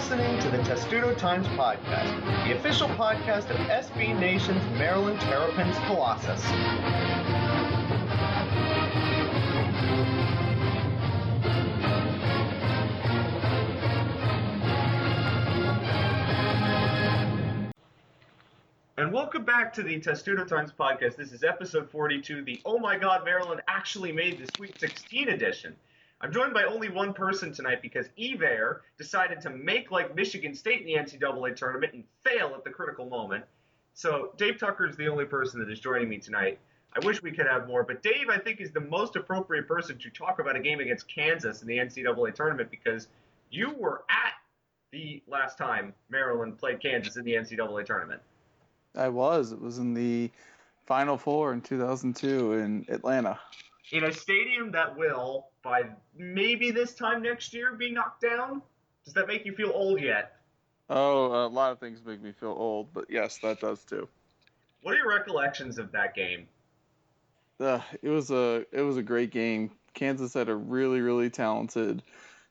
listening to the Testudo Times Podcast, the official podcast of SB Nation's Maryland Terrapins Colossus. And welcome back to the Testudo Times Podcast. This is episode 42, the Oh My God, Maryland actually made the Sweet 16 edition. I'm joined by only one person tonight because Evair decided to make like Michigan State in the NCAA tournament and fail at the critical moment. So Dave Tucker is the only person that is joining me tonight. I wish we could have more, but Dave, I think, is the most appropriate person to talk about a game against Kansas in the NCAA tournament because you were at the last time Maryland played Kansas in the NCAA tournament. I was. It was in the Final Four in 2002 in Atlanta. In a stadium that will, by maybe this time next year, be knocked down? Does that make you feel old yet? Oh, a lot of things make me feel old, but yes, that does too. What are your recollections of that game? Uh, it was a it was a great game. Kansas had a really really talented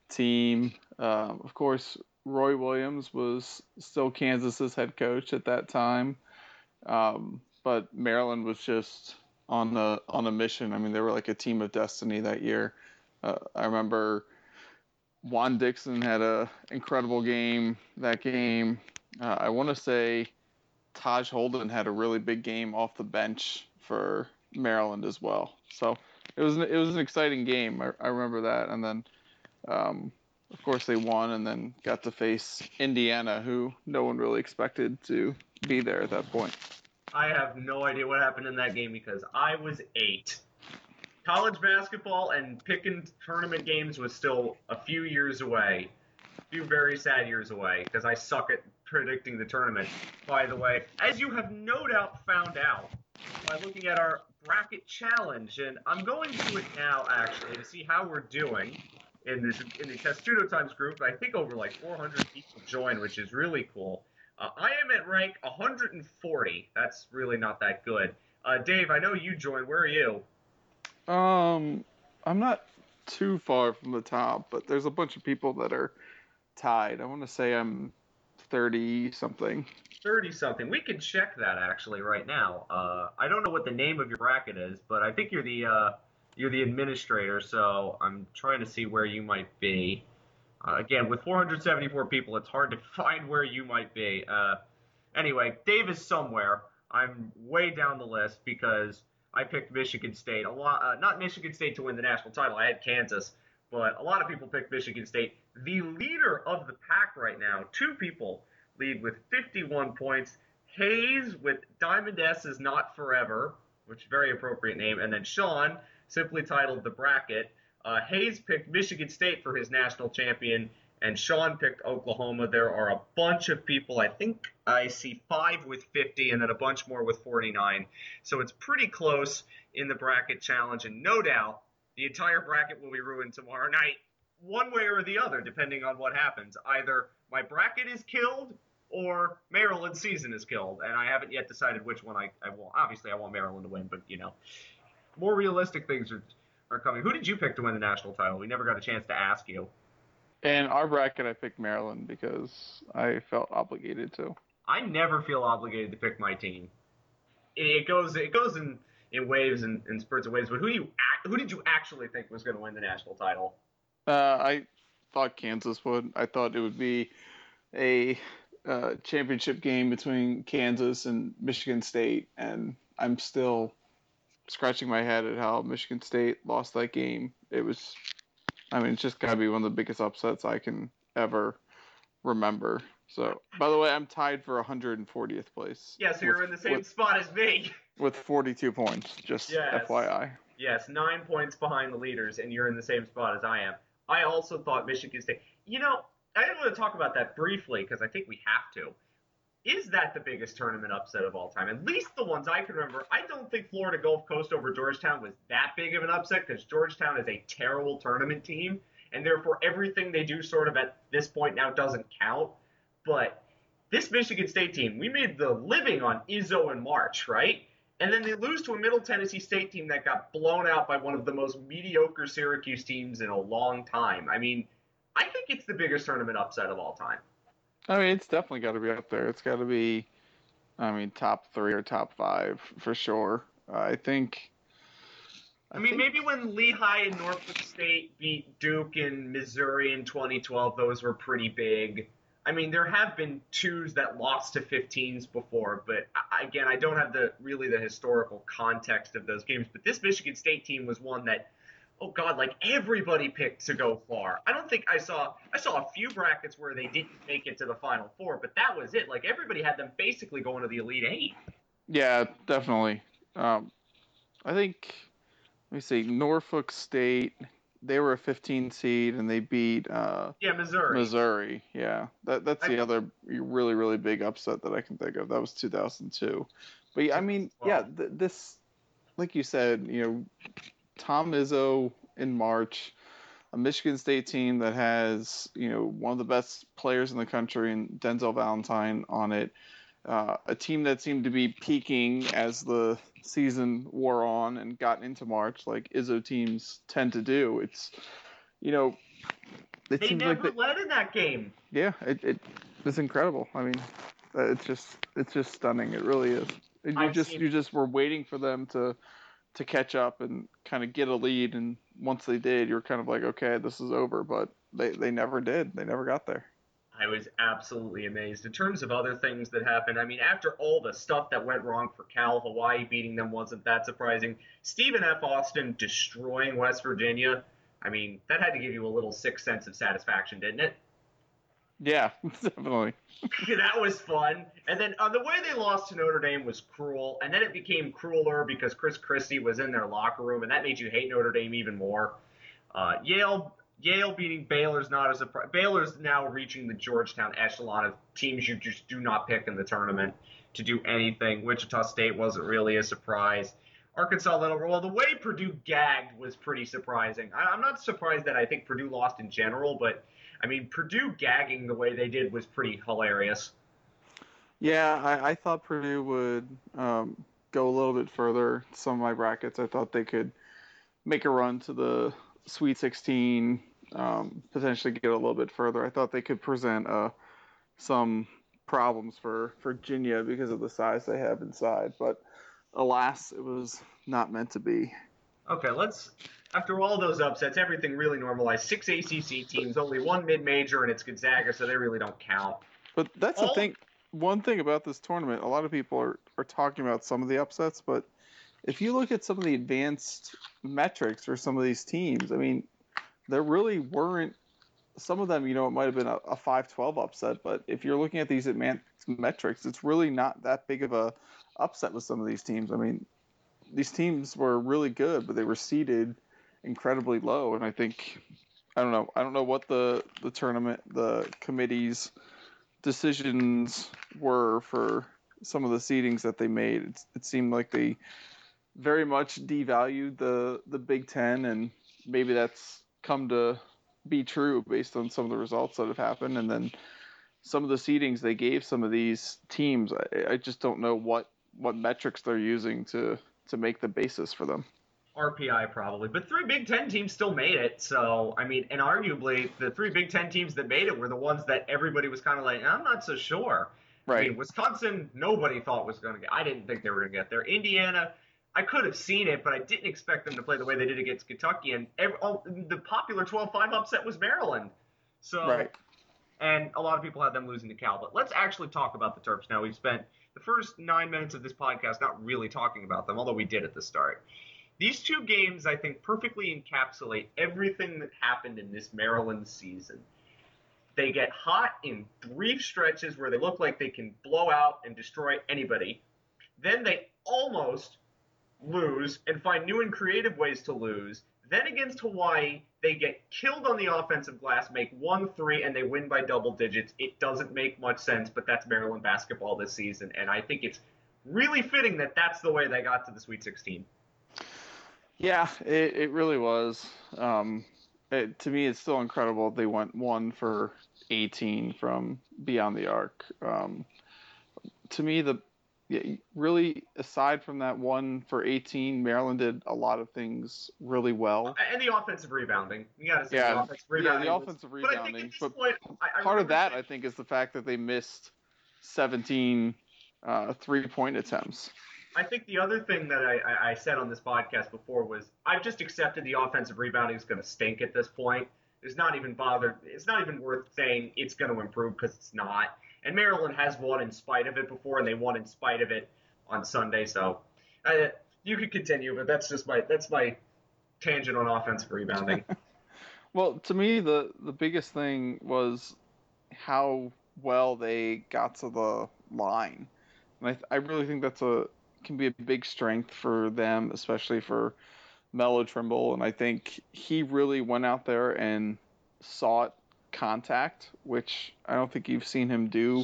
team. Um, of course, Roy Williams was still Kansas's head coach at that time. Um, but Maryland was just on a on a mission. I mean, they were like a team of destiny that year. Uh, I remember Juan Dixon had a incredible game that game. Uh, I want to say Tahj Holden had a really big game off the bench for Maryland as well. So it was an, it was an exciting game. I, I remember that, and then um, of course they won, and then got to face Indiana, who no one really expected to be there at that point. I have no idea what happened in that game because I was eight. College basketball and picking tournament games was still a few years away. A few very sad years away because I suck at predicting the tournament, by the way. As you have no doubt found out by looking at our bracket challenge, and I'm going to it now actually to see how we're doing in this in the Testudo Times group. I think over like 400 people join, which is really cool. Uh, I am at rank 140. That's really not that good. Uh, Dave, I know you joined. Where are you? Um, I'm not too far from the top, but there's a bunch of people that are tied. I want to say I'm 30 something. 30 something. We can check that actually right now. Uh, I don't know what the name of your bracket is, but I think you're the uh, you're the administrator, so I'm trying to see where you might be. Uh, again, with 474 people, it's hard to find where you might be. Uh, anyway, Dave is somewhere. I'm way down the list because I picked Michigan State. A lot, uh, not Michigan State to win the national title. I had Kansas, but a lot of people picked Michigan State. The leader of the pack right now, two people lead with 51 points. Hayes with Diamond S is not forever, which is a very appropriate name, and then Sean, simply titled the bracket. Uh, Hayes picked Michigan State for his national champion, and Sean picked Oklahoma. There are a bunch of people. I think I see five with 50 and then a bunch more with 49. So it's pretty close in the bracket challenge, and no doubt the entire bracket will be ruined tomorrow night, one way or the other, depending on what happens. Either my bracket is killed or Maryland's season is killed, and I haven't yet decided which one I, I want. Obviously, I want Maryland to win, but you know, more realistic things are are coming. Who did you pick to win the national title? We never got a chance to ask you. In our bracket, I picked Maryland because I felt obligated to. I never feel obligated to pick my team. It goes it goes in, in waves and, spurts of waves. But who do you who did you actually think was going to win the national title? Uh, I thought Kansas would. I thought it would be a uh, championship game between Kansas and Michigan State, and I'm still scratching my head at how Michigan State lost that game. It was, I mean, it's just got to be one of the biggest upsets I can ever remember. So, by the way, I'm tied for 140th place. Yeah, so you're in the same with, spot as me. With 42 points, just yes. FYI. Yes, nine points behind the leaders, and you're in the same spot as I am. I also thought Michigan State. You know, I didn't want to talk about that briefly because I think we have to is that the biggest tournament upset of all time? At least the ones I can remember. I don't think Florida Gulf Coast over Georgetown was that big of an upset because Georgetown is a terrible tournament team, and therefore everything they do sort of at this point now doesn't count. But this Michigan State team, we made the living on Izzo in March, right? And then they lose to a Middle Tennessee State team that got blown out by one of the most mediocre Syracuse teams in a long time. I mean, I think it's the biggest tournament upset of all time. I mean, it's definitely got to be up there. It's got to be, I mean, top three or top five for sure. I think. I, I mean, think... maybe when Lehigh and Norfolk State beat Duke and Missouri in 2012, those were pretty big. I mean, there have been twos that lost to 15s before, but uh, again, I don't have the really the historical context of those games. But this Michigan State team was one that, oh God, like everybody picked to go far. I don't think I saw I saw a few brackets where they didn't make it to the Final Four, but that was it. Like everybody had them basically going to the Elite Eight. Yeah, definitely. Um, I think let me see, Norfolk State they were a 15 seed and they beat uh, yeah Missouri. Missouri, yeah. That that's the I, other really really big upset that I can think of. That was 2002. But yeah, I mean, yeah, th- this like you said, you know, Tom Izzo in March, a Michigan State team that has you know one of the best players in the country and Denzel Valentine on it. Uh, a team that seemed to be peaking as the season wore on and got into March, like Izzo teams tend to do. It's, you know, it they never like they, led in that game. Yeah, it, it it's incredible. I mean, uh, it's just it's just stunning. It really is. you I've just you just were waiting for them to to catch up and kind of get a lead, and once they did, you're kind of like, okay, this is over. But they they never did. They never got there. I was absolutely amazed. In terms of other things that happened, I mean, after all the stuff that went wrong for Cal, Hawaii beating them wasn't that surprising. Stephen F. Austin destroying West Virginia. I mean, that had to give you a little sick sense of satisfaction, didn't it? Yeah, definitely. that was fun. And then uh, the way they lost to Notre Dame was cruel. And then it became crueler because Chris Christie was in their locker room, and that made you hate Notre Dame even more. Uh, Yale Yale beating Baylor's not a surprise. Baylor's now reaching the Georgetown echelon of teams you just do not pick in the tournament to do anything. Wichita State wasn't really a surprise. Arkansas Little well, the way Purdue gagged was pretty surprising. I, am not surprised that I think Purdue lost in general, but I mean Purdue gagging the way they did was pretty hilarious. Yeah, I, I thought Purdue would um, go a little bit further. Some of my brackets, I thought they could make a run to the Sweet 16, um, potentially get a little bit further. I thought they could present uh, some problems for Virginia because of the size they have inside, but alas, it was not meant to be. Okay, let's. After all those upsets, everything really normalized. Six ACC teams, only one mid-major, and it's Gonzaga, so they really don't count. But that's all... the thing. One thing about this tournament, a lot of people are, are talking about some of the upsets, but if you look at some of the advanced metrics for some of these teams, I mean, there really weren't some of them, you know, it might have been a, a 5-12 upset, but if you're looking at these advanced metrics, it's really not that big of a upset with some of these teams. I mean, these teams were really good, but they were seeded incredibly low, and I think I don't know, I don't know what the the tournament, the committee's decisions were for some of the seedings that they made. It, it seemed like they very much devalued the the Big Ten, and maybe that's come to be true based on some of the results that have happened, and then some of the seedings they gave some of these teams. I, I just don't know what what metrics they're using to to make the basis for them. RPI probably, but three Big Ten teams still made it. So I mean, and arguably the three Big Ten teams that made it were the ones that everybody was kind of like, I'm not so sure. Right. I mean, Wisconsin, nobody thought was going to get. I didn't think they were going to get there. Indiana, I could have seen it, but I didn't expect them to play the way they did against Kentucky. And every, all, the popular 12-5 upset was Maryland. So, right. and a lot of people had them losing to Cal. But let's actually talk about the Terps now. We've spent the first nine minutes of this podcast not really talking about them, although we did at the start. These two games, I think, perfectly encapsulate everything that happened in this Maryland season. They get hot in brief stretches where they look like they can blow out and destroy anybody. Then they almost lose and find new and creative ways to lose. Then against Hawaii, they get killed on the offensive glass, make one three, and they win by double digits. It doesn't make much sense, but that's Maryland basketball this season, and I think it's really fitting that that's the way they got to the Sweet 16. Yeah, it, it really was. Um, it, to me, it's still incredible they went one for 18 from beyond the arc. Um, to me, the yeah, really, aside from that one for 18, Maryland did a lot of things really well. And the offensive rebounding. Say Yeah, the offensive rebounding. yeah, the offensive but I think at rebounding. this But point, I, I part of that, I think, is the fact that they missed 17 uh, three-point attempts. I think the other thing that I, I, I said on this podcast before was I've just accepted the offensive rebounding is going to stink at this point. It's not even bothered. It's not even worth saying it's going to improve because it's not. And Maryland has won in spite of it before, and they won in spite of it on Sunday. So uh, you could continue, but that's just my that's my tangent on offensive rebounding. Well, to me, the the biggest thing was how well they got to the line, and I I really think that's a can be a big strength for them, especially for Melo Trimble, and I think he really went out there and sought contact, which I don't think you've seen him do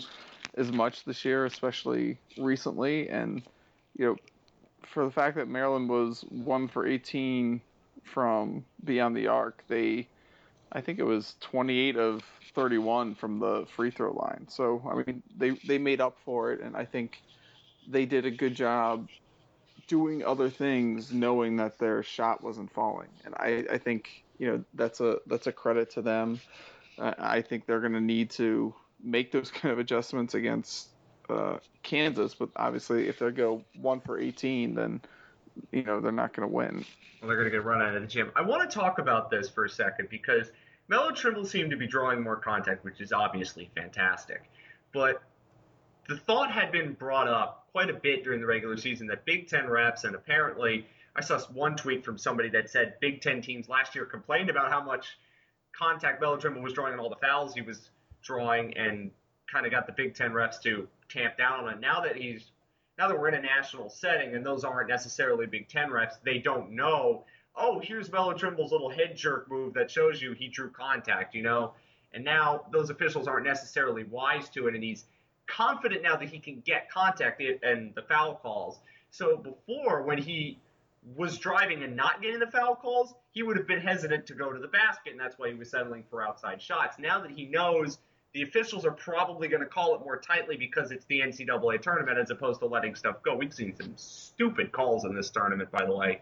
as much this year, especially recently, and you know. For the fact that Maryland was one for 18 from beyond the arc, they I think it was 28 of 31 from the free throw line. So I mean, they they made up for it, and I think they did a good job doing other things, knowing that their shot wasn't falling. And I I think you know that's a that's a credit to them. I think they're going to need to make those kind of adjustments against uh, Kansas, but obviously if they go one for 18, then you know they're not going to win. Well, they're going to get run out of the gym. I want to talk about this for a second because Melo Trimble seemed to be drawing more contact, which is obviously fantastic. But the thought had been brought up quite a bit during the regular season that Big Ten reps, and apparently I saw one tweet from somebody that said Big Ten teams last year complained about how much contact Melo Trimble was drawing on all the fouls he was drawing, and kind of got the Big Ten refs to tamp down on it. Now that he's now that we're in a national setting and those aren't necessarily Big Ten refs, they don't know. Oh, here's Melo Trimble's little head jerk move that shows you he drew contact, you know. And now those officials aren't necessarily wise to it, and he's confident now that he can get contact and the foul calls. So before, when he was driving and not getting the foul calls, he would have been hesitant to go to the basket, and that's why he was settling for outside shots. Now that he knows the officials are probably going to call it more tightly because it's the NCAA tournament as opposed to letting stuff go. We've seen some stupid calls in this tournament, by the way.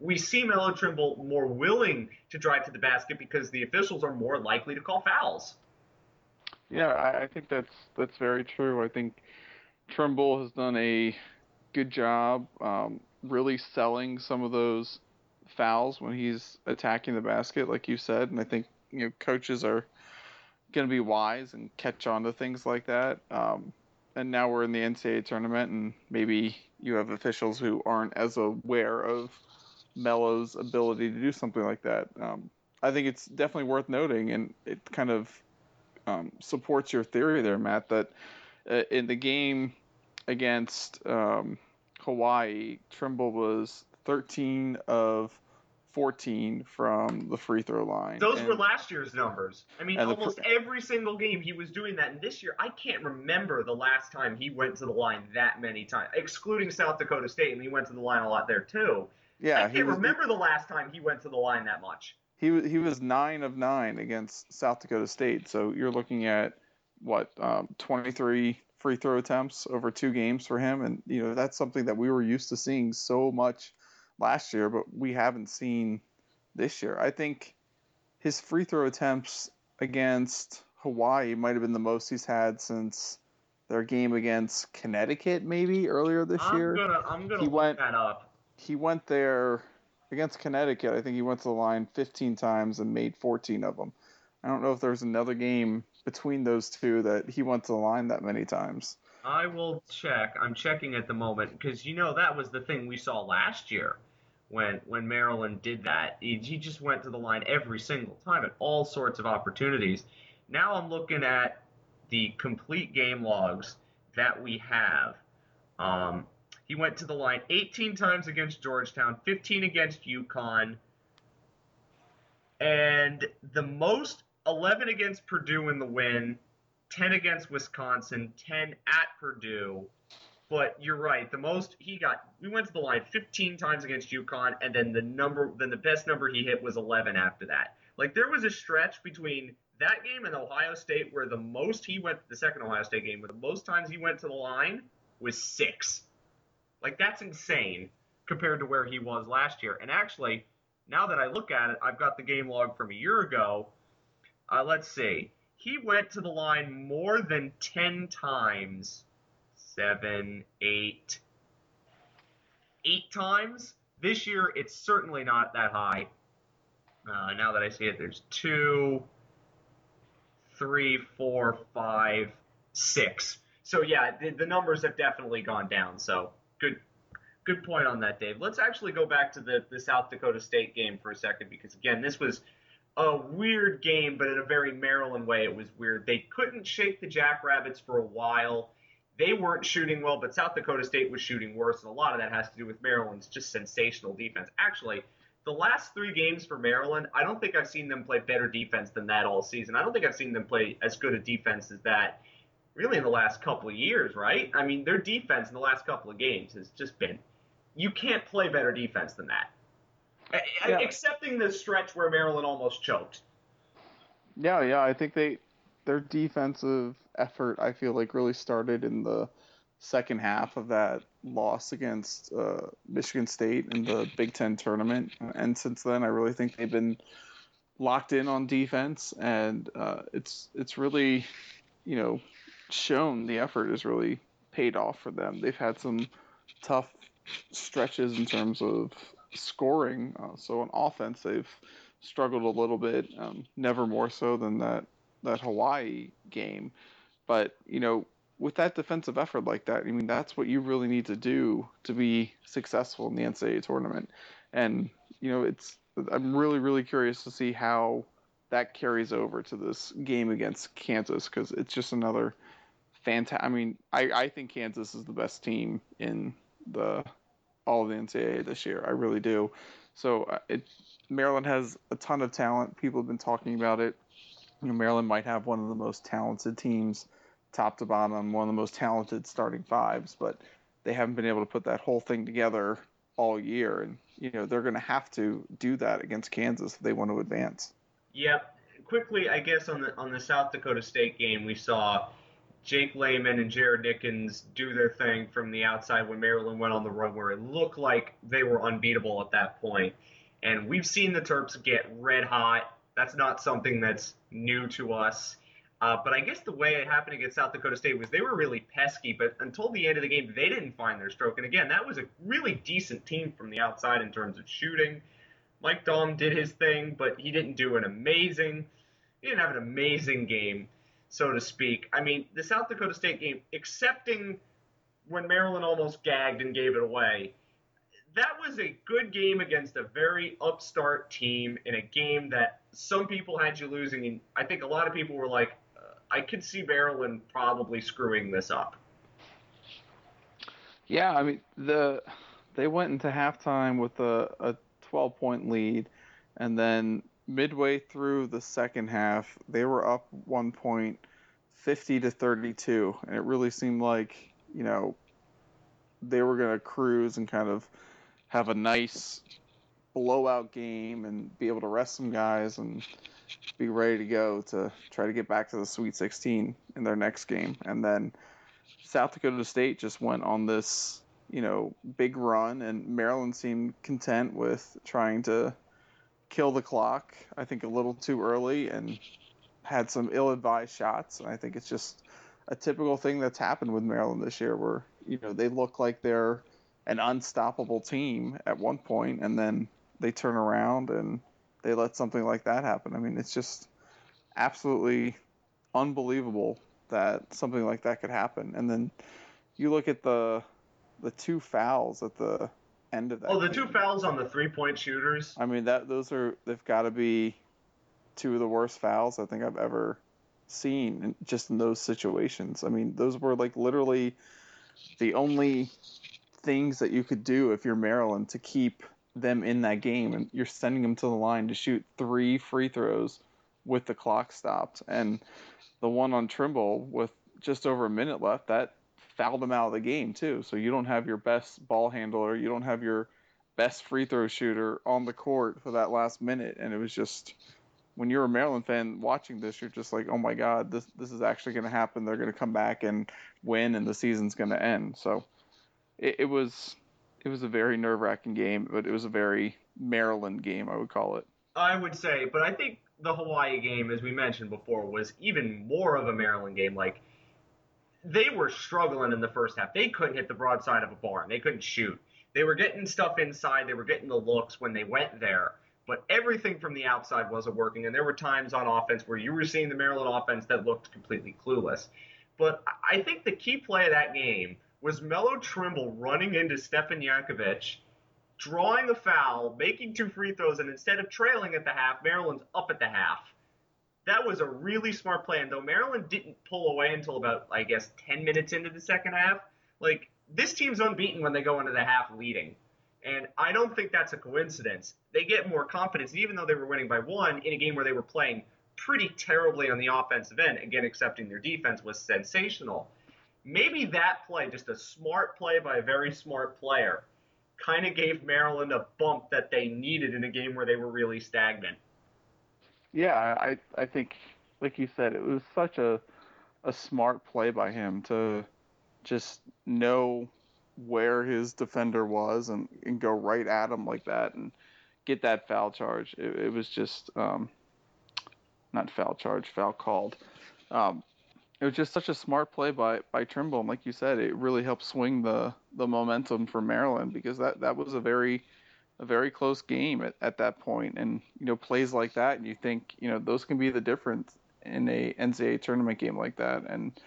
We see Melo Trimble more willing to drive to the basket because the officials are more likely to call fouls. Yeah, I, I think that's that's very true. I think Trimble has done a good job um, really selling some of those fouls when he's attacking the basket, like you said. And I think you know coaches are going to be wise and catch on to things like that. Um, and now we're in the NCAA tournament, and maybe you have officials who aren't as aware of Melo's ability to do something like that. Um, I think it's definitely worth noting, and it kind of um, supports your theory there, Matt, that uh, in the game against um, Hawaii, Trimble was 13 of 14 from the free throw line. Those and- were last year's numbers. I mean, the almost every single game he was doing that. And this year, I can't remember the last time he went to the line that many times, excluding South Dakota State, and he went to the line a lot there too. yeah, I can't was, remember the last time he went to the line that much. he was he was nine of nine against South Dakota State. So you're looking at what um, 23 free throw attempts over two games for him, and you know that's something that we were used to seeing so much last year, but we haven't seen this year. I think his free throw attempts against Hawaii might have been the most he's had since their game against Connecticut, maybe earlier this I'm year gonna, I'm gonna He look went- that up. he went there against Connecticut. I think he went to the line 15 times and made 14 of them. I don't know if there's another game between those two that he went to the line that many times. I will check. I'm checking at the moment because you know that was the thing we saw last year when when Maryland did that. He, he just went to the line every single time at all sorts of opportunities. Now I'm looking at the complete game logs that we have. Um, he went to the line 18 times against Georgetown, 15 against UConn, and the most 11 against Purdue in the win, 10 against Wisconsin, 10 at Purdue. But you're right. The most he got, we went to the line 15 times against UConn, and then the number, then the best number he hit was 11 after that. Like there was a stretch between that game and Ohio State where the most he went, the second Ohio State game, where the most times he went to the line was six. Like that's insane compared to where he was last year. And actually, now that I look at it, I've got the game log from a year ago. Uh, let's see. He went to the line more than 10 times. Seven, eight, eight times. This year, it's certainly not that high. Uh, now that I see it, there's two, three, four, five, six. So yeah, the, the numbers have definitely gone down. So good, good point on that, Dave. Let's actually go back to the the South Dakota State game for a second because again, this was a weird game, but in a very Maryland way, it was weird. They couldn't shake the Jackrabbits for a while. They weren't shooting well, but South Dakota State was shooting worse, and a lot of that has to do with Maryland's just sensational defense. Actually, the last three games for Maryland, I don't think I've seen them play better defense than that all season. I don't think I've seen them play as good a defense as that really in the last couple of years, right? I mean, their defense in the last couple of games has just been you can't play better defense than that. Yeah. Excepting the stretch where Maryland almost choked. Yeah, yeah, I think they their defensive effort I feel like really started in the second half of that loss against uh, Michigan State in the Big Ten tournament, and since then I really think they've been locked in on defense, and uh, it's it's really you know shown the effort has really paid off for them. They've had some tough stretches in terms of scoring. Uh, so on offense, they've struggled a little bit. Um, never more so than that that Hawaii game. But you know, with that defensive effort like that, I mean, that's what you really need to do to be successful in the NCAA tournament. And you know, it's I'm really really curious to see how that carries over to this game against Kansas because it's just another fantastic. I mean, I, I think Kansas is the best team in the all of the NCAA this year. I really do. So uh, it Maryland has a ton of talent. People have been talking about it. You know, Maryland might have one of the most talented teams, top to bottom, one of the most talented starting fives, but they haven't been able to put that whole thing together all year. And you know they're going to have to do that against Kansas if they want to advance. Yep. Quickly, I guess on the on the South Dakota State game, we saw Jake Layman and Jared Nickens do their thing from the outside when Maryland went on the run, where it looked like they were unbeatable at that point. And we've seen the Terps get red hot. That's not something that's new to us. Uh, but I guess the way it happened against South Dakota State was they were really pesky, but until the end of the game, they didn't find their stroke. And again, that was a really decent team from the outside in terms of shooting. Mike Daum did his thing, but he didn't do an amazing. He didn't have an amazing game so to speak. I mean, the South Dakota State game, excepting when Maryland almost gagged and gave it away, that was a good game against a very upstart team in a game that some people had you losing. And I think a lot of people were like, uh, I could see Maryland probably screwing this up. Yeah, I mean the they went into halftime with a, a 12 point lead, and then midway through the second half, they were up one point, 50 to 32, and it really seemed like you know they were going to cruise and kind of have a nice blowout game and be able to rest some guys and be ready to go to try to get back to the Sweet 16 in their next game. And then South Dakota State just went on this, you know, big run, and Maryland seemed content with trying to kill the clock. I think a little too early and had some ill-advised shots. And I think it's just a typical thing that's happened with Maryland this year, where you know they look like they're an unstoppable team at one point, and then they turn around and they let something like that happen. I mean, it's just absolutely unbelievable that something like that could happen. And then you look at the the two fouls at the end of that. Oh, the game. two fouls on the three point shooters. I mean that those are they've got to be two of the worst fouls I think I've ever seen just in those situations. I mean, those were like literally the only things that you could do if you're Maryland to keep them in that game and you're sending them to the line to shoot three free throws with the clock stopped and the one on Trimble with just over a minute left that fouled them out of the game too. So you don't have your best ball handler, you don't have your best free throw shooter on the court for that last minute, and it was just when you're a Maryland fan watching this, you're just like, oh my God, this this is actually going to happen. They're going to come back and win, and the season's going to end. So it, it was it was a very nerve wracking game, but it was a very Maryland game, I would call it. I would say, but I think the Hawaii game, as we mentioned before, was even more of a Maryland game. Like they were struggling in the first half. They couldn't hit the broadside of a barn. They couldn't shoot. They were getting stuff inside. They were getting the looks when they went there but everything from the outside wasn't working. And there were times on offense where you were seeing the Maryland offense that looked completely clueless. But I think the key play of that game was Melo Trimble running into Stefan Jankovic, drawing a foul, making two free throws, and instead of trailing at the half, Maryland's up at the half. That was a really smart play. And though Maryland didn't pull away until about, I guess, 10 minutes into the second half, like, this team's unbeaten when they go into the half leading. And I don't think that's a coincidence. They get more confidence, even though they were winning by one in a game where they were playing pretty terribly on the offensive end. Again, accepting their defense was sensational. Maybe that play, just a smart play by a very smart player, kind of gave Maryland a bump that they needed in a game where they were really stagnant. Yeah, I I think, like you said, it was such a a smart play by him to just know where his defender was and, and go right at him like that and get that foul charge. It, it was just um, not foul charge, foul called. Um, it was just such a smart play by by Trimble, and like you said, it really helped swing the the momentum for Maryland because that that was a very a very close game at, at that point, and you know plays like that, and you think you know those can be the difference in a NCAA tournament game like that, and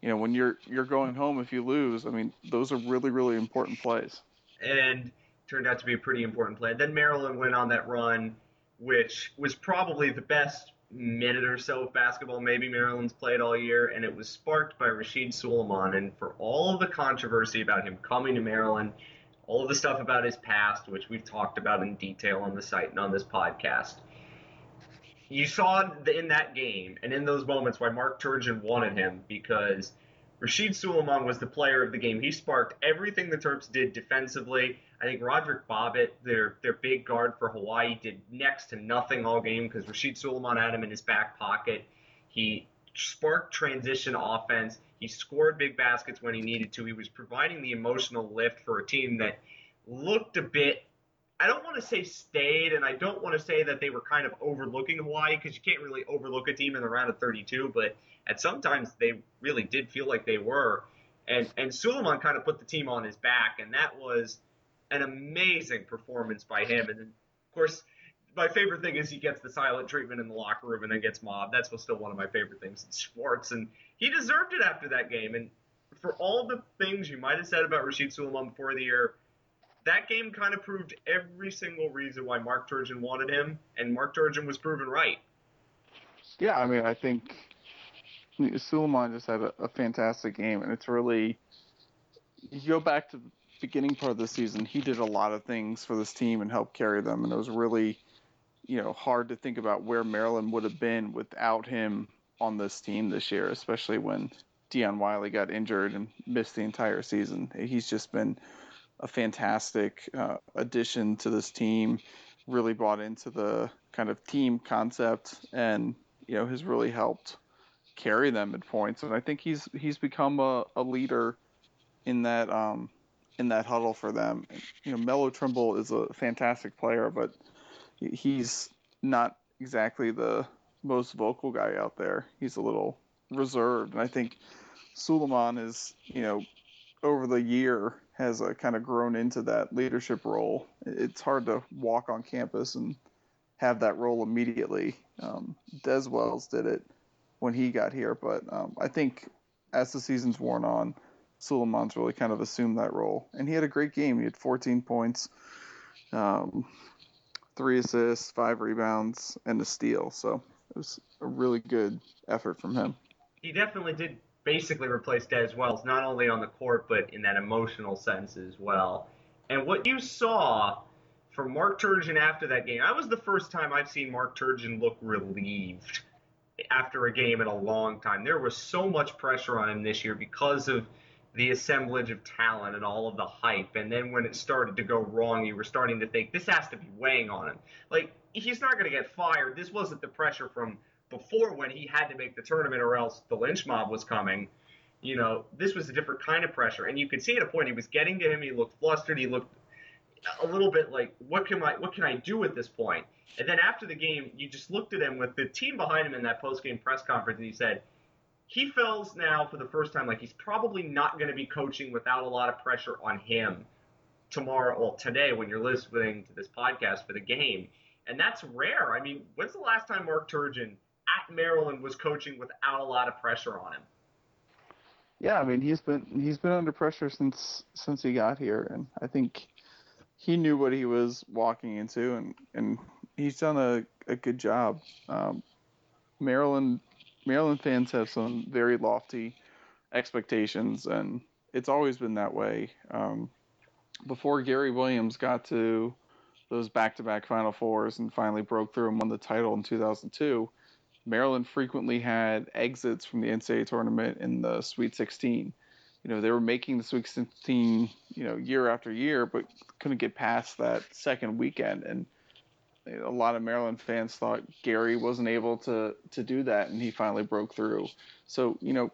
you know when you're you're going home if you lose i mean those are really really important plays. And turned out to be a pretty important play. Then maryland went on that run which was probably the best minute or so of basketball maybe maryland's played all year and it was sparked by rasheed sulaimon. And for all of the controversy about him coming to maryland all of the stuff about his past which we've talked about in detail on the site and on this podcast you saw in that game and in those moments why Mark Turgeon wanted him because Rasheed Sulaimon was the player of the game. He sparked everything the Terps did defensively. I think Roderick Bobbitt, their their big guard for Hawaii, did next to nothing all game because Rasheed Sulaimon had him in his back pocket. He sparked transition offense. He scored big baskets when he needed to. He was providing the emotional lift for a team that looked a bit I don't want to say staid, and I don't want to say that they were kind of overlooking Hawaii because you can't really overlook a team in the round of 32. But at sometimes they really did feel like they were, and and Sulaimon kind of put the team on his back, and that was an amazing performance by him. And then, of course, my favorite thing is he gets the silent treatment in the locker room and then gets mobbed. That's still one of my favorite things in sports, and he deserved it after that game. And for all the things you might have said about Rasheed Sulaimon before the year that game kind of proved every single reason why Mark Turgeon wanted him, and Mark Turgeon was proven right. Yeah, I mean, I think Sulaimon just had a, a fantastic game, and it's really you go back to the beginning part of the season, he did a lot of things for this team and helped carry them, and it was really, you know, hard to think about where Maryland would have been without him on this team this year, especially when Dion Wiley got injured and missed the entire season. He's just been a fantastic uh, addition to this team. Really bought into the kind of team concept, and you know has really helped carry them at points. And I think he's he's become a, a leader in that um, in that huddle for them. You know, Melo Trimble is a fantastic player, but he's not exactly the most vocal guy out there. He's a little reserved, and I think Sulaimon is you know over the year has uh, kind of grown into that leadership role. It's hard to walk on campus and have that role immediately. Um, Dez Wells did it when he got here, but um, I think as the season's worn on, Sulaimon's really kind of assumed that role, and he had a great game. He had 14 points, um, three assists, five rebounds, and a steal. So it was a really good effort from him. He definitely did basically replaced Dez Wells, not only on the court, but in that emotional sense as well. And what you saw from Mark Turgeon after that game, that was the first time I've seen Mark Turgeon look relieved after a game in a long time. There was so much pressure on him this year because of the assemblage of talent and all of the hype. And then when it started to go wrong, you were starting to think this has to be weighing on him. Like he's not going to get fired. This wasn't the pressure from before when he had to make the tournament or else the lynch mob was coming. You know, this was a different kind of pressure, and you could see at a point he was getting to him. He looked flustered. He looked a little bit like, what can I what can I do at this point? And then after the game, you just looked at him with the team behind him in that post game press conference, and he said he feels now for the first time like he's probably not going to be coaching without a lot of pressure on him tomorrow or today when you're listening to this podcast for the game. And that's rare. I mean, when's the last time Mark Turgeon Maryland was coaching without a lot of pressure on him? Yeah, I mean he's been he's been under pressure since since he got here, and I think he knew what he was walking into, and and he's done a, a good job. Um, Maryland Maryland fans have some very lofty expectations, and it's always been that way. Um, before Gary Williams got to those back-to-back Final Fours and finally broke through and won the title in 2002, Maryland frequently had exits from the NCAA tournament in the Sweet 16. You know, they were making the Sweet 16, you know, year after year, but couldn't get past that second weekend. And a lot of Maryland fans thought Gary wasn't able to to do that, and he finally broke through. So you know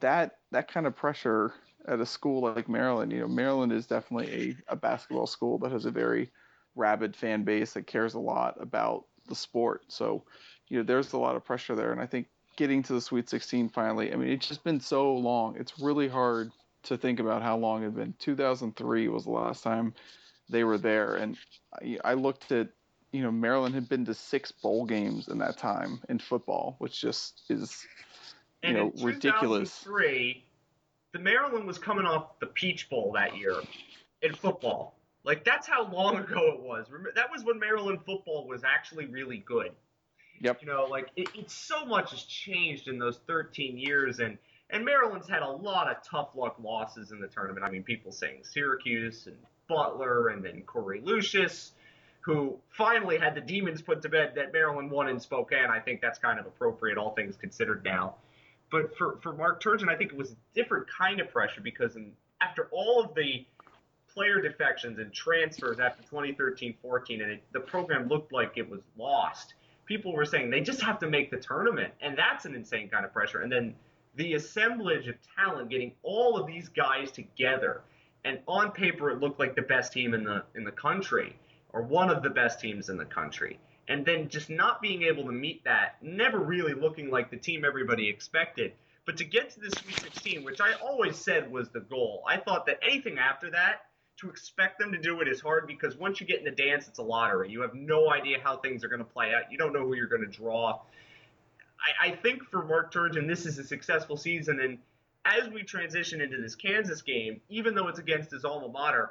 that that kind of pressure at a school like Maryland, you know, Maryland is definitely a, a basketball school that has a very rabid fan base that cares a lot about the sport. So you know, there's a lot of pressure there, and I think getting to the Sweet 16 finally. I mean, it's just been so long. It's really hard to think about how long it had been. 2003 was the last time they were there. And I, I looked at, you know, Maryland had been to six bowl games in that time in football, which just is, you and know, in ridiculous. 2003, the Maryland was coming off the Peach Bowl that year in football. Like that's how long ago it was. That was when Maryland football was actually really good. Yep. You know, like it, it's so much has changed in those 13 years, and and Maryland's had a lot of tough luck losses in the tournament. I mean, people saying Syracuse and Butler, and then Korie Lucious, who finally had the demons put to bed that Maryland won in Spokane. I think that's kind of appropriate, all things considered now. But for, for Mark Turgeon, I think it was a different kind of pressure because in, after all of the player defections and transfers after 2013-14, and it, the program looked like it was lost. People were saying they just have to make the tournament, and that's an insane kind of pressure. And then the assemblage of talent, getting all of these guys together, and on paper it looked like the best team in the in the country, or one of the best teams in the country. And then just not being able to meet that, never really looking like the team everybody expected. But to get to the Sweet 16, which I always said was the goal, I thought that anything after that to expect them to do it is hard because once you get in the dance, it's a lottery. You have no idea how things are going to play out. You don't know who you're going to draw. I, I think for Mark Turgeon, this is a successful season. And as we transition into this Kansas game, even though it's against his alma mater,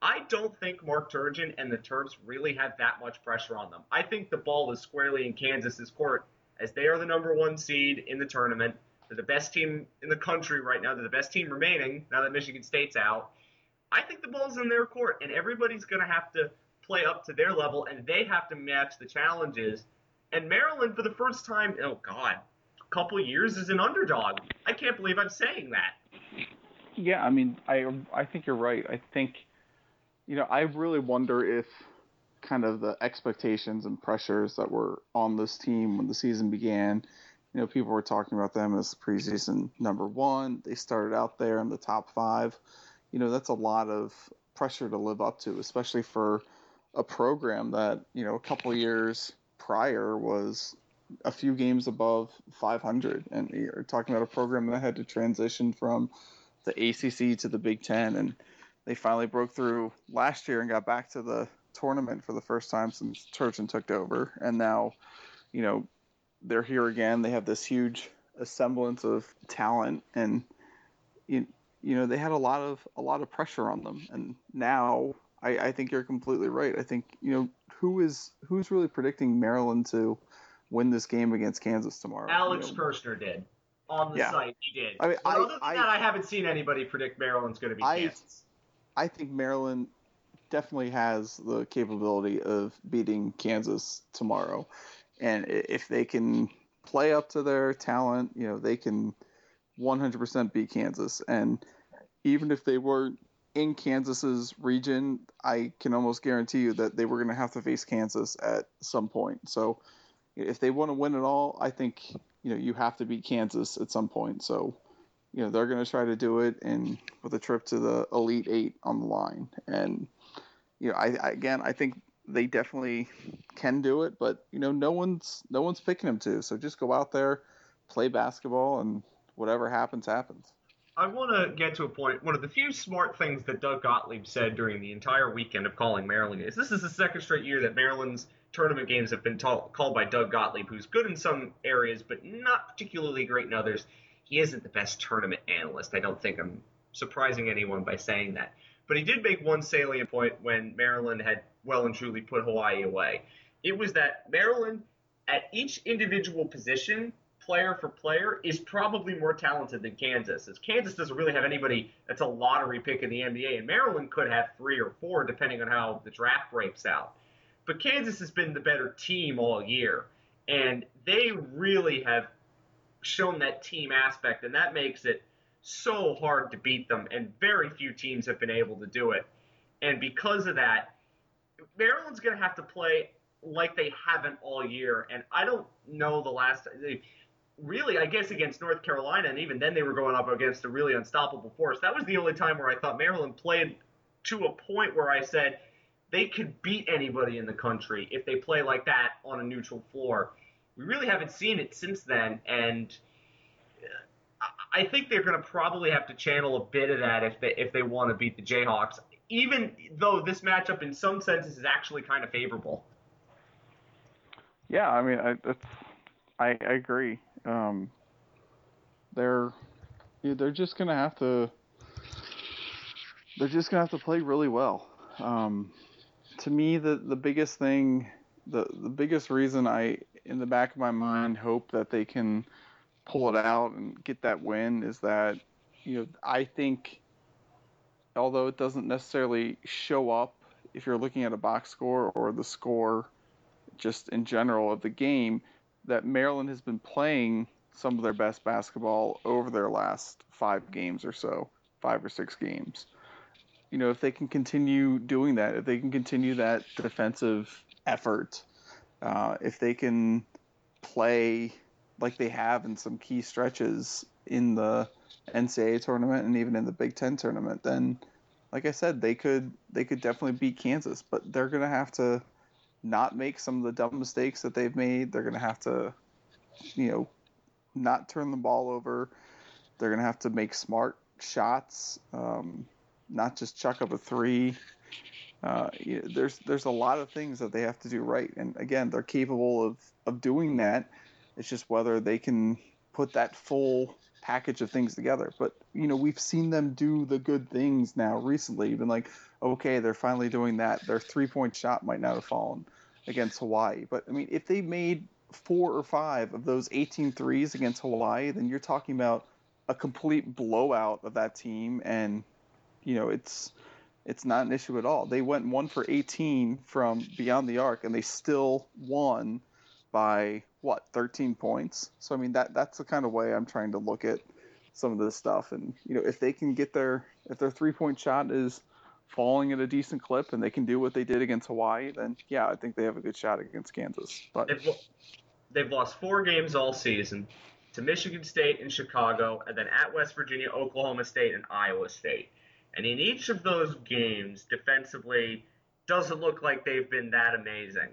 I don't think Mark Turgeon and the Terps really have that much pressure on them. I think the ball is squarely in Kansas's court as they are the number one seed in the tournament. They're the best team in the country right now. They're the best team remaining now that Michigan State's out. I think the ball's in their court, and everybody's going to have to play up to their level, and they have to match the challenges. And Maryland, for the first time, oh God, a couple years, is an underdog. I can't believe I'm saying that. Yeah, I mean, I I think you're right. I think, you know, I really wonder if kind of the expectations and pressures that were on this team when the season began. You know, people were talking about them as preseason number one. They started out there in the top five. You know, that's a lot of pressure to live up to, especially for a program that you know a couple years prior was a few games above 500, and you're talking about a program that had to transition from the ACC to the Big Ten, and they finally broke through last year and got back to the tournament for the first time since Turgeon took over, and now, you know, they're here again. They have this huge semblance of talent, and you, you know they had a lot of a lot of pressure on them, and now I, I think you're completely right. I think you know who is who's really predicting Maryland to win this game against Kansas tomorrow. Alex you know? Kirshner did on the Yeah. site. He did. I mean, I- other than I- that, I haven't seen anybody predict Maryland's going to be I- Kansas. I think Maryland definitely has the capability of beating Kansas tomorrow, and if they can play up to their talent, you know, they can 100% beat Kansas. And even if they weren't in Kansas's region, I can almost guarantee you that they were going to have to face Kansas at some point. So if they want to win it all, I think you know you have to beat Kansas at some point. So you know they're going to try to do it, and with a trip to the Elite Eight on the line. And you know, I, I again, I think they definitely can do it, but you know, no one's no one's picking them to. So just go out there, play basketball, and whatever happens, happens. I want to get to a point. One of the few smart things that Doug Gottlieb said during the entire weekend of calling Maryland is this is the second straight year that Maryland's tournament games have been called by Doug Gottlieb, who's good in some areas but not particularly great in others. He isn't the best tournament analyst. I don't think I'm surprising anyone by saying that. But he did make one salient point when Maryland had well and truly put Hawaii away. It was that Maryland, at each individual position, player for player, is probably more talented than Kansas. As Kansas doesn't really have anybody that's a lottery pick in the NBA, and Maryland could have three or four depending on how the draft breaks out. But Kansas has been the better team all year, and they really have shown that team aspect, and that makes it so hard to beat them, and very few teams have been able to do it. And because of that, Maryland's going to have to play like they haven't all year, and I don't know the last. Really, I guess against North Carolina, and even then they were going up against a really unstoppable force. That was the only time where I thought Maryland played to a point where I said they could beat anybody in the country if they play like that on a neutral floor. We really haven't seen it since then, and uh, I think they're going to probably have to channel a bit of that if they if they want to beat the Jayhawks. Even though this matchup, in some senses, is actually kind of favorable. Yeah, I mean, I, that's I, I agree. Um, they're they're just gonna have to they're just gonna have to play really well. Um, to me, the the biggest thing, the the biggest reason I, in the back of my mind, hope that they can pull it out and get that win is that you know I think although it doesn't necessarily show up if you're looking at a box score or the score just in general of the game that Maryland has been playing some of their best basketball over their last 5 games or so, 5 or 6 games. You know, if they can continue doing that, if they can continue that defensive effort, uh, if they can play like they have in some key stretches in the NCAA tournament and even in the Big Ten tournament, then like I said, they could they could definitely beat Kansas, but they're gonna have to not make some of the dumb mistakes that they've made. They're gonna have to, you know, not turn the ball over. They're gonna have to make smart shots, um, not just chuck up a three. Uh, you know, there's there's a lot of things that they have to do right, and again, they're capable of of doing that. It's just whether they can put that full package of things together. But you know, we've seen them do the good things now recently. Even like, okay, they're finally doing that. Their three point shot might not have fallen against Hawaii, but I mean, if they made four or five of those 18 threes against Hawaii, then you're talking about a complete blowout of that team, and you know, it's it's not an issue at all. They went one for 18 from beyond the arc, and they still won by what 13 points. So I mean that that's the kind of way I'm trying to look at some of this stuff. And you know if they can get their if their three point shot is falling at a decent clip and they can do what they did against Hawaii, then yeah, I think they have a good shot against Kansas. But they've, they've lost four games all season to Michigan State and Chicago, and then at West Virginia, Oklahoma State, and Iowa State. And in each of those games, defensively, doesn't look like they've been that amazing.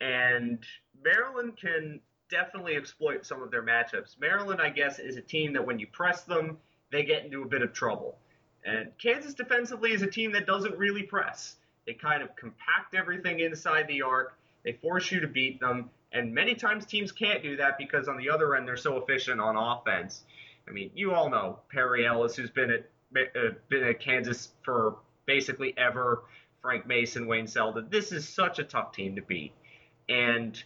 And Maryland can definitely exploit some of their matchups. Maryland, I guess, is a team that when you press them, they get into a bit of trouble. And Kansas defensively is a team that doesn't really press. They kind of compact everything inside the arc. They force you to beat them. And many times teams can't do that because on the other end, they're so efficient on offense. I mean, you all know Perry Ellis, who's been at, uh, been at Kansas for basically ever, Frank Mason, Wayne Selden. This is such a tough team to beat. And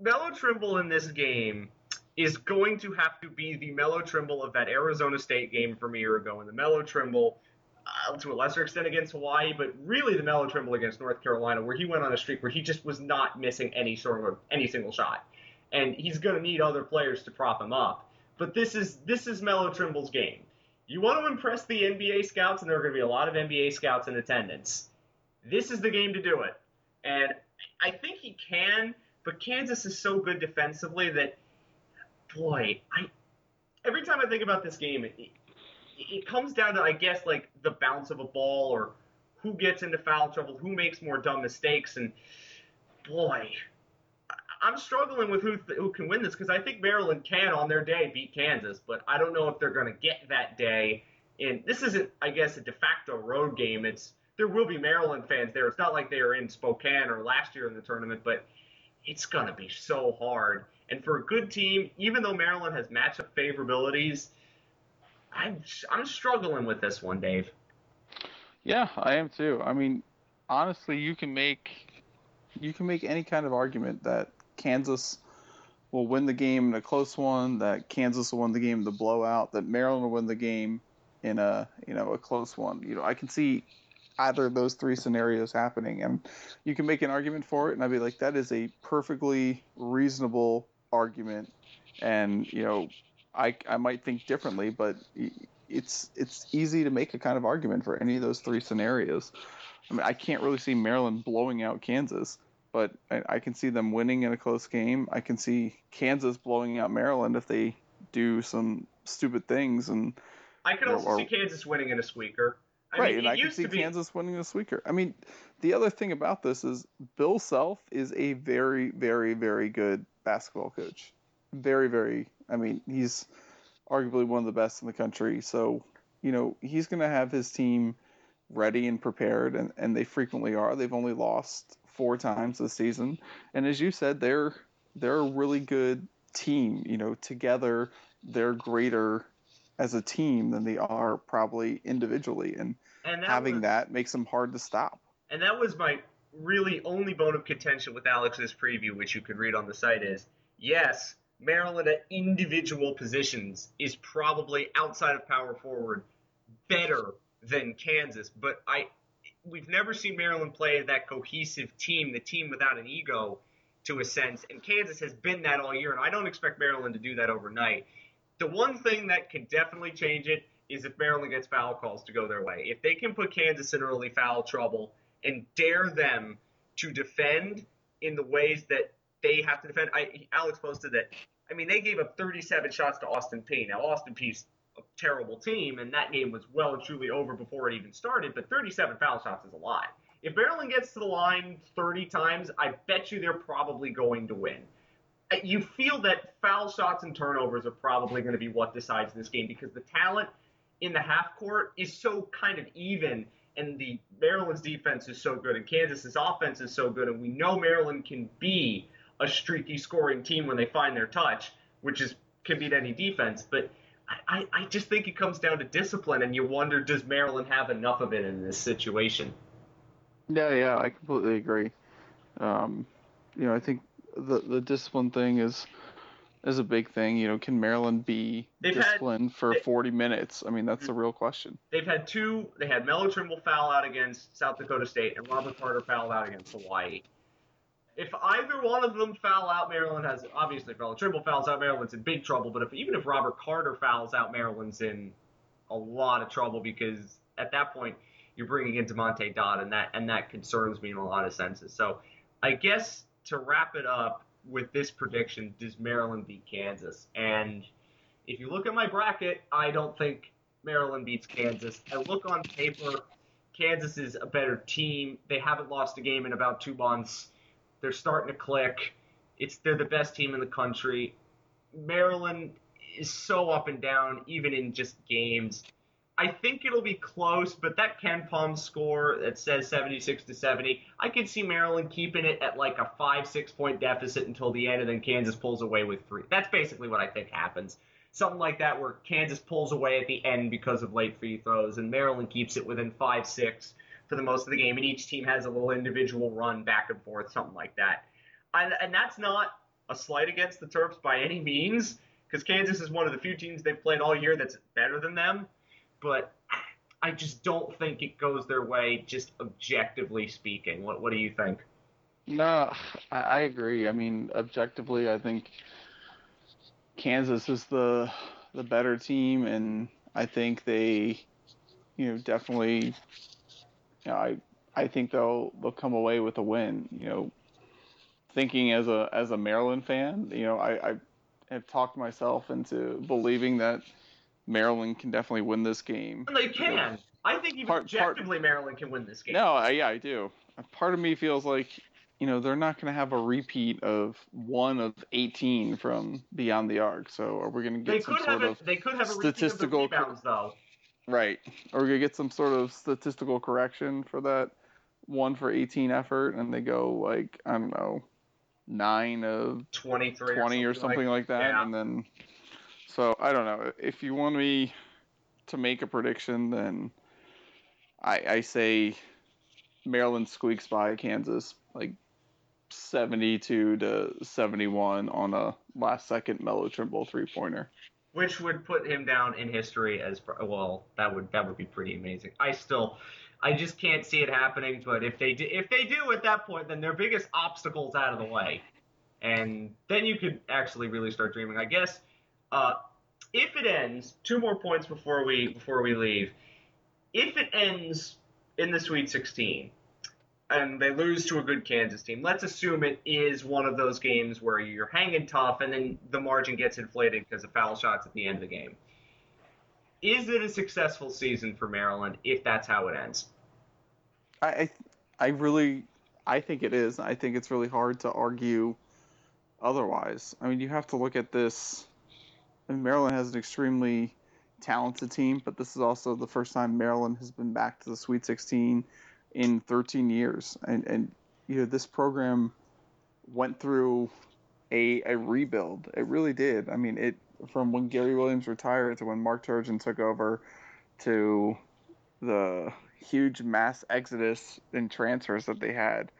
Melo Trimble in this game is going to have to be the Melo Trimble of that Arizona State game from a year ago, and the Melo Trimble uh, to a lesser extent against Hawaii, but really the Melo Trimble against North Carolina, where he went on a streak where he just was not missing any sort of any single shot, and he's going to need other players to prop him up. but this is this is Melo Trimble's game. You want to impress the NBA scouts, and there are going to be a lot of NBA scouts in attendance. This is the game to do it, and I think he can. But Kansas is so good defensively that, boy, I every time I think about this game, it, it comes down to I guess like the bounce of a ball or who gets into foul trouble, who makes more dumb mistakes, and boy, I'm struggling with who who can win this because I think Maryland can on their day beat Kansas, but I don't know if they're going to get that day. And this isn't, I guess, a de facto road game. It's there will be Maryland fans there. It's not like they are in Spokane or last year in the tournament, but it's going to be so hard. And for a good team, even though Maryland has matchup favorabilities, I'm I'm struggling with this one, Dave. Yeah, I am too. I mean, honestly, you can make you can make any kind of argument that Kansas will win the game in a close one, that Kansas will win the game in the blowout, that Maryland will win the game in a you know a close one. You know, I can see either of those three scenarios happening, and you can make an argument for it, and I'd be like, that is a perfectly reasonable argument, and you know, I I might think differently, but it's it's easy to make a kind of argument for any of those three scenarios. I mean, I can't really see Maryland blowing out Kansas but I, I, can see them winning in a close game. I can see Kansas blowing out Maryland if they do some stupid things, and I can also or, see Kansas winning in a squeaker. I right, mean, and I can see be... Kansas winning this squeaker. I mean, the other thing about this is Bill Self is a very, very, very good basketball coach. Very, very. I mean, he's arguably one of the best in the country. So, you know, he's going to have his team ready and prepared, and, and they frequently are. They've only lost four times this season, and as you said, they're they're a really good team. You know, together they're greater as a team than they are probably individually, and, and that having was, that makes them hard to stop. And that was my really only bone of contention with Alex's preview, which you could read on the site, is yes, Maryland at individual positions is probably outside of power forward better than Kansas, but I we've never seen Maryland play that cohesive team, the team without an ego, to a sense. And Kansas has been that all year, and I don't expect Maryland to do that overnight. The one thing that can definitely change it is if Maryland gets foul calls to go their way. If they can put Kansas in early foul trouble and dare them to defend in the ways that they have to defend. I, Alex posted that. I mean, they gave up 37 shots to Austin Peay. Now, Austin Peay's a terrible team, and that game was well and truly over before it even started. But 37 foul shots is a lot. If Maryland gets to the line 30 times, I bet you they're probably going to win. Uh, you feel that foul shots and turnovers are probably going to be what decides this game because the talent in the half court is so kind of even, and the Maryland's defense is so good, and Kansas's offense is so good, and we know Maryland can be a streaky scoring team when they find their touch, which is can beat any defense. But I, I just think it comes down to discipline, and you wonder does Maryland have enough of it in this situation? Yeah, yeah, I completely agree. Um, you know, I think the the discipline thing is is a big thing. You know, can Maryland be they've disciplined had, for they, 40 minutes? I mean, that's the real question. They've had two. They had Melo Trimble foul out against South Dakota State, and Robert Carter foul out against Hawaii if either one of them foul out, Maryland has obviously if Melo Trimble fouls out, Maryland's in big trouble. But if even if Robert Carter fouls out, Maryland's in a lot of trouble because at that point you're bringing in Demonte Dodd, and that and that concerns me in a lot of senses. So I guess to wrap it up with this prediction, does Maryland beat Kansas? And if you look at my bracket, I don't think Maryland beats Kansas. I look on paper, Kansas is a better team. They haven't lost a game in about two months. They're starting to click. It's they're the best team in the country. Maryland is so up and down, even in just games. I think it'll be close, but that KenPom score that says 76 to 70, I can see Maryland keeping it at like a five, six point deficit until the end, and then Kansas pulls away with three. That's basically what I think happens. Something like that, where Kansas pulls away at the end because of late free throws, and Maryland keeps it within five, six, for the most of the game, and each team has a little individual run back and forth, something like that. And, and that's not a slight against the Terps by any means, because Kansas is one of the few teams they've played all year that's better than them. But I just don't think it goes their way, just objectively speaking. What What do you think? No, I, I agree. I mean, objectively, I think Kansas is the the better team, and I think they, you know, definitely. You know, I I think they'll they'll come away with a win. You know, thinking as a as a Maryland fan, you know, I, I have talked myself into believing that Maryland can definitely win this game. And they can. I think even Part- objectively, Maryland can win this game. No, I, yeah, I do. Part of me feels like you know they're not going to have a repeat of one of 18 from beyond the arc. So are we going to they get some sort have of a, they could have a repeat statistical of the rebounds though. right? Are we going to get some sort of statistical correction for that one for 18 effort, and they go like I don't know nine of 23 20 or something like, that, yeah. and then so I don't know if you want me to make a prediction, then I, I say Maryland squeaks by Kansas like 72 to 71 on a last second Melo Trimble three pointer. which would put him down in history as well. That would that would be pretty amazing. I still, I just can't see it happening. But if they do, if they do at that point, then their biggest obstacle's out of the way, and then you could actually really start dreaming. I guess uh, if it ends, two more points before we before we leave. If it ends in the Sweet 16, and they lose to a good Kansas team. Let's assume it is one of those games where you're hanging tough and then the margin gets inflated because of foul shots at the end of the game. Is it a successful season for Maryland if that's how it ends? I, I I really I think it is. I think it's really hard to argue otherwise. I mean, you have to look at this. I mean, Maryland has an extremely talented team, but this is also the first time Maryland has been back to the Sweet 16 in 13 years, and and you know this program went through a a rebuild. It really did. I mean, it from when Gary Williams retired to when Mark Turgeon took over to the huge mass exodus and transfers that they had.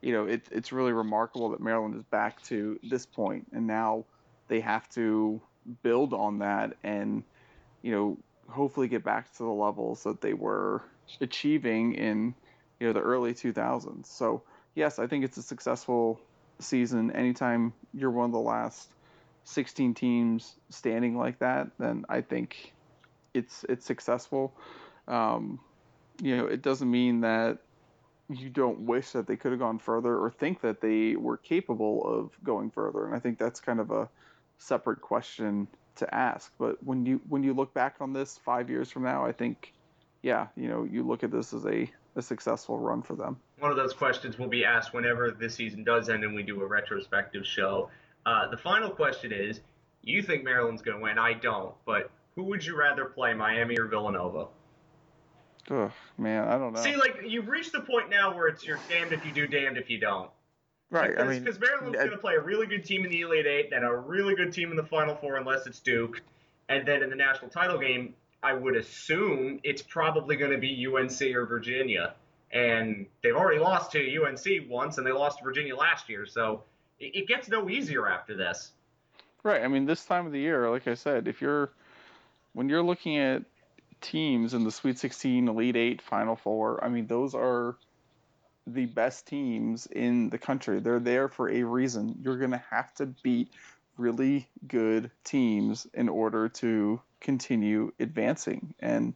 You know, it, it's really remarkable that Maryland is back to this point, and now they have to build on that and, you know, hopefully get back to the levels that they were achieving in, you know, the early 2000s. So, yes, I think it's a successful season. Anytime you're one of the last 16 teams standing like that, then I think it's it's successful. Um, you know, it doesn't mean that you don't wish that they could have gone further or think that they were capable of going further. And I think that's kind of a separate question to ask. But when you when you look back on this five years from now, I think, yeah, you know, you look at this as a, a successful run for them. One of those questions will be asked whenever this season does end and we do a retrospective show. Uh, the final question is you think Maryland's going to win? I don't. But who would you rather play, Miami or Villanova? Ugh, man, I don't know. See, like, you've reached the point now where it's you're damned if you do, damned if you don't. Right? Because, I mean, because Maryland's going to play a really good team in the Elite Eight, then a really good team in the Final Four, unless it's Duke, and then in the national title game, I would assume it's probably going to be UNC or Virginia, and they've already lost to UNC once, and they lost to Virginia last year, so it, it gets no easier after this. Right. I mean, this time of the year, like I said, if you're when you're looking at teams in the Sweet 16, Elite 8, Final 4, I mean, those are the best teams in the country. They're there for a reason. You're going to have to beat really good teams in order to continue advancing. And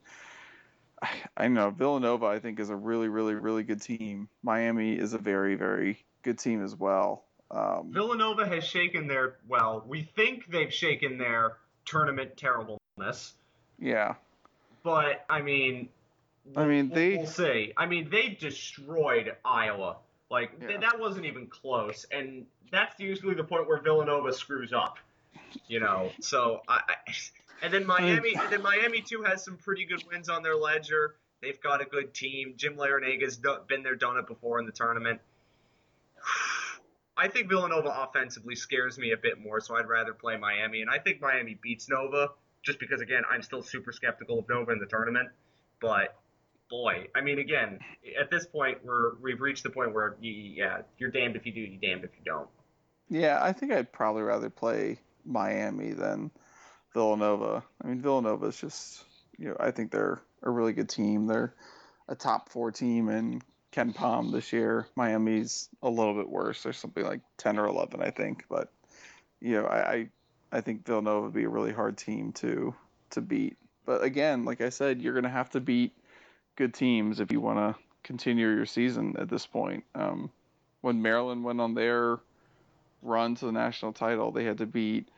I, I know Villanova, I think, is a really, really, really good team. Miami is a very, very good team as well. Um, Villanova has shaken their, well, we think they've shaken their tournament terribleness, yeah. but, I mean, I mean, they- We'll see. I mean, they destroyed Iowa. Like th- that wasn't even close, and that's usually the point where Villanova screws up. You know, so I, I and then Miami, and then Miami too has some pretty good wins on their ledger. They've got a good team. Jim Larranaga's do- been there, done it before in the tournament. I think Villanova offensively scares me a bit more, so I'd rather play Miami. And I think Miami beats Nova, just because again I'm still super skeptical of Nova in the tournament. But boy, I mean, again, at this point, we're we've reached the point where you, yeah, you're damned if you do, you're damned if you don't. Yeah, I think I'd probably rather play Miami than Villanova. I mean, Villanova is just, you know, I think they're a really good team. They're a top four team in KenPom this year. Miami's a little bit worse. They're something like 10 or 11, I think. But, you know, I, I, I think Villanova would be a really hard team to to beat. But again, like I said, you're going to have to beat good teams if you want to continue your season at this point. Um, when Maryland went on their run to the national title, they had to beat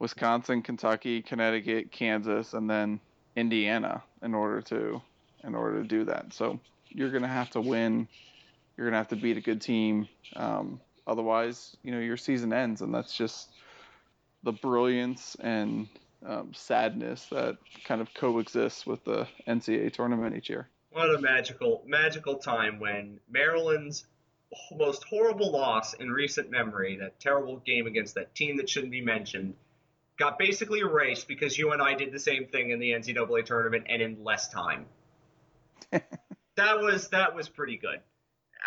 Wisconsin, Kentucky, Connecticut, Kansas, and then Indiana in order to in order to do that. So you're going to have to win. You're going to have to beat a good team. Um, otherwise, you know, your season ends, and that's just the brilliance and um, sadness that kind of coexists with the NCAA tournament each year. What a magical, magical time when Maryland's most horrible loss in recent memory, that terrible game against that team that shouldn't be mentioned, got basically erased because you and I did the same thing in the NCAA tournament and in less time. that was that was pretty good.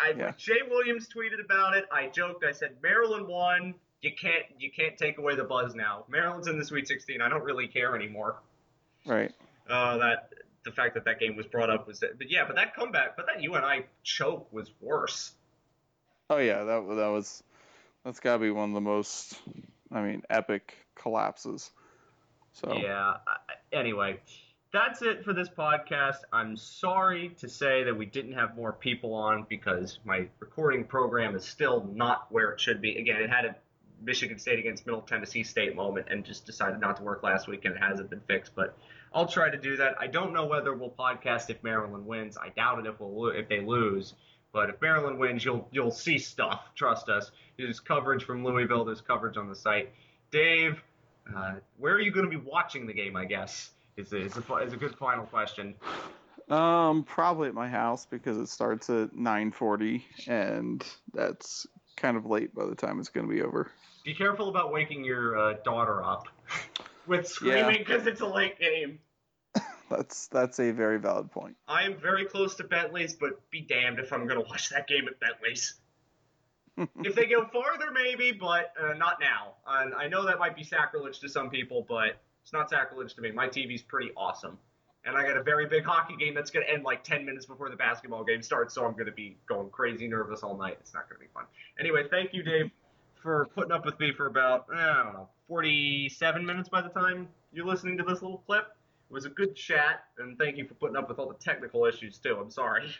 I, yeah. Jay Williams tweeted about it. I joked. I said Maryland won. You can't you can't take away the buzz now. Maryland's in the Sweet 16. I don't really care anymore. Right. Uh, that the fact that that game was brought up was that, but yeah, but that comeback, but that UNI choke was worse. Oh yeah, that that was that's got to be one of the most, I mean, epic collapses. So yeah. Anyway, that's it for this podcast. I'm sorry to say that we didn't have more people on because my recording program is still not where it should be. Again, it had a Michigan State against Middle Tennessee State moment and just decided not to work last week and it hasn't been fixed. But I'll try to do that. I don't know whether we'll podcast if Maryland wins. I doubt it if we'll if they lose. But if Maryland wins, you'll you'll see stuff. Trust us. There's coverage from Louisville. There's coverage on the site. Dave, uh, where are you going to be watching the game? I guess is a, is a, is a good final question. Um, probably at my house because it starts at 9:40, and that's kind of late by the time it's going to be over. Be careful about waking your uh, daughter up with screaming because yeah. it's a late game. that's that's a very valid point. I am very close to Bentley's, but be damned if I'm going to watch that game at Bentley's. if they go farther, maybe, but uh, not now. And I know that might be sacrilege to some people, but it's not sacrilege to me. My TV's pretty awesome. And I got a very big hockey game that's going to end like 10 minutes before the basketball game starts, so I'm going to be going crazy nervous all night. It's not going to be fun. Anyway, thank you, Dave, for putting up with me for about, eh, I don't know, 47 minutes by the time you're listening to this little clip. It was a good chat, and thank you for putting up with all the technical issues, too. I'm sorry.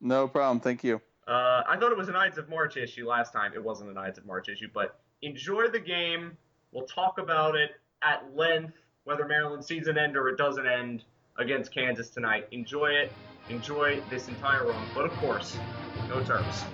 No problem. Thank you. Uh, I thought it was an Ides of March issue last time. It wasn't an Ides of March issue, but enjoy the game. We'll talk about it at length, whether Maryland sees season end or it doesn't end against Kansas tonight. Enjoy it. Enjoy this entire run. But of course, no Terps.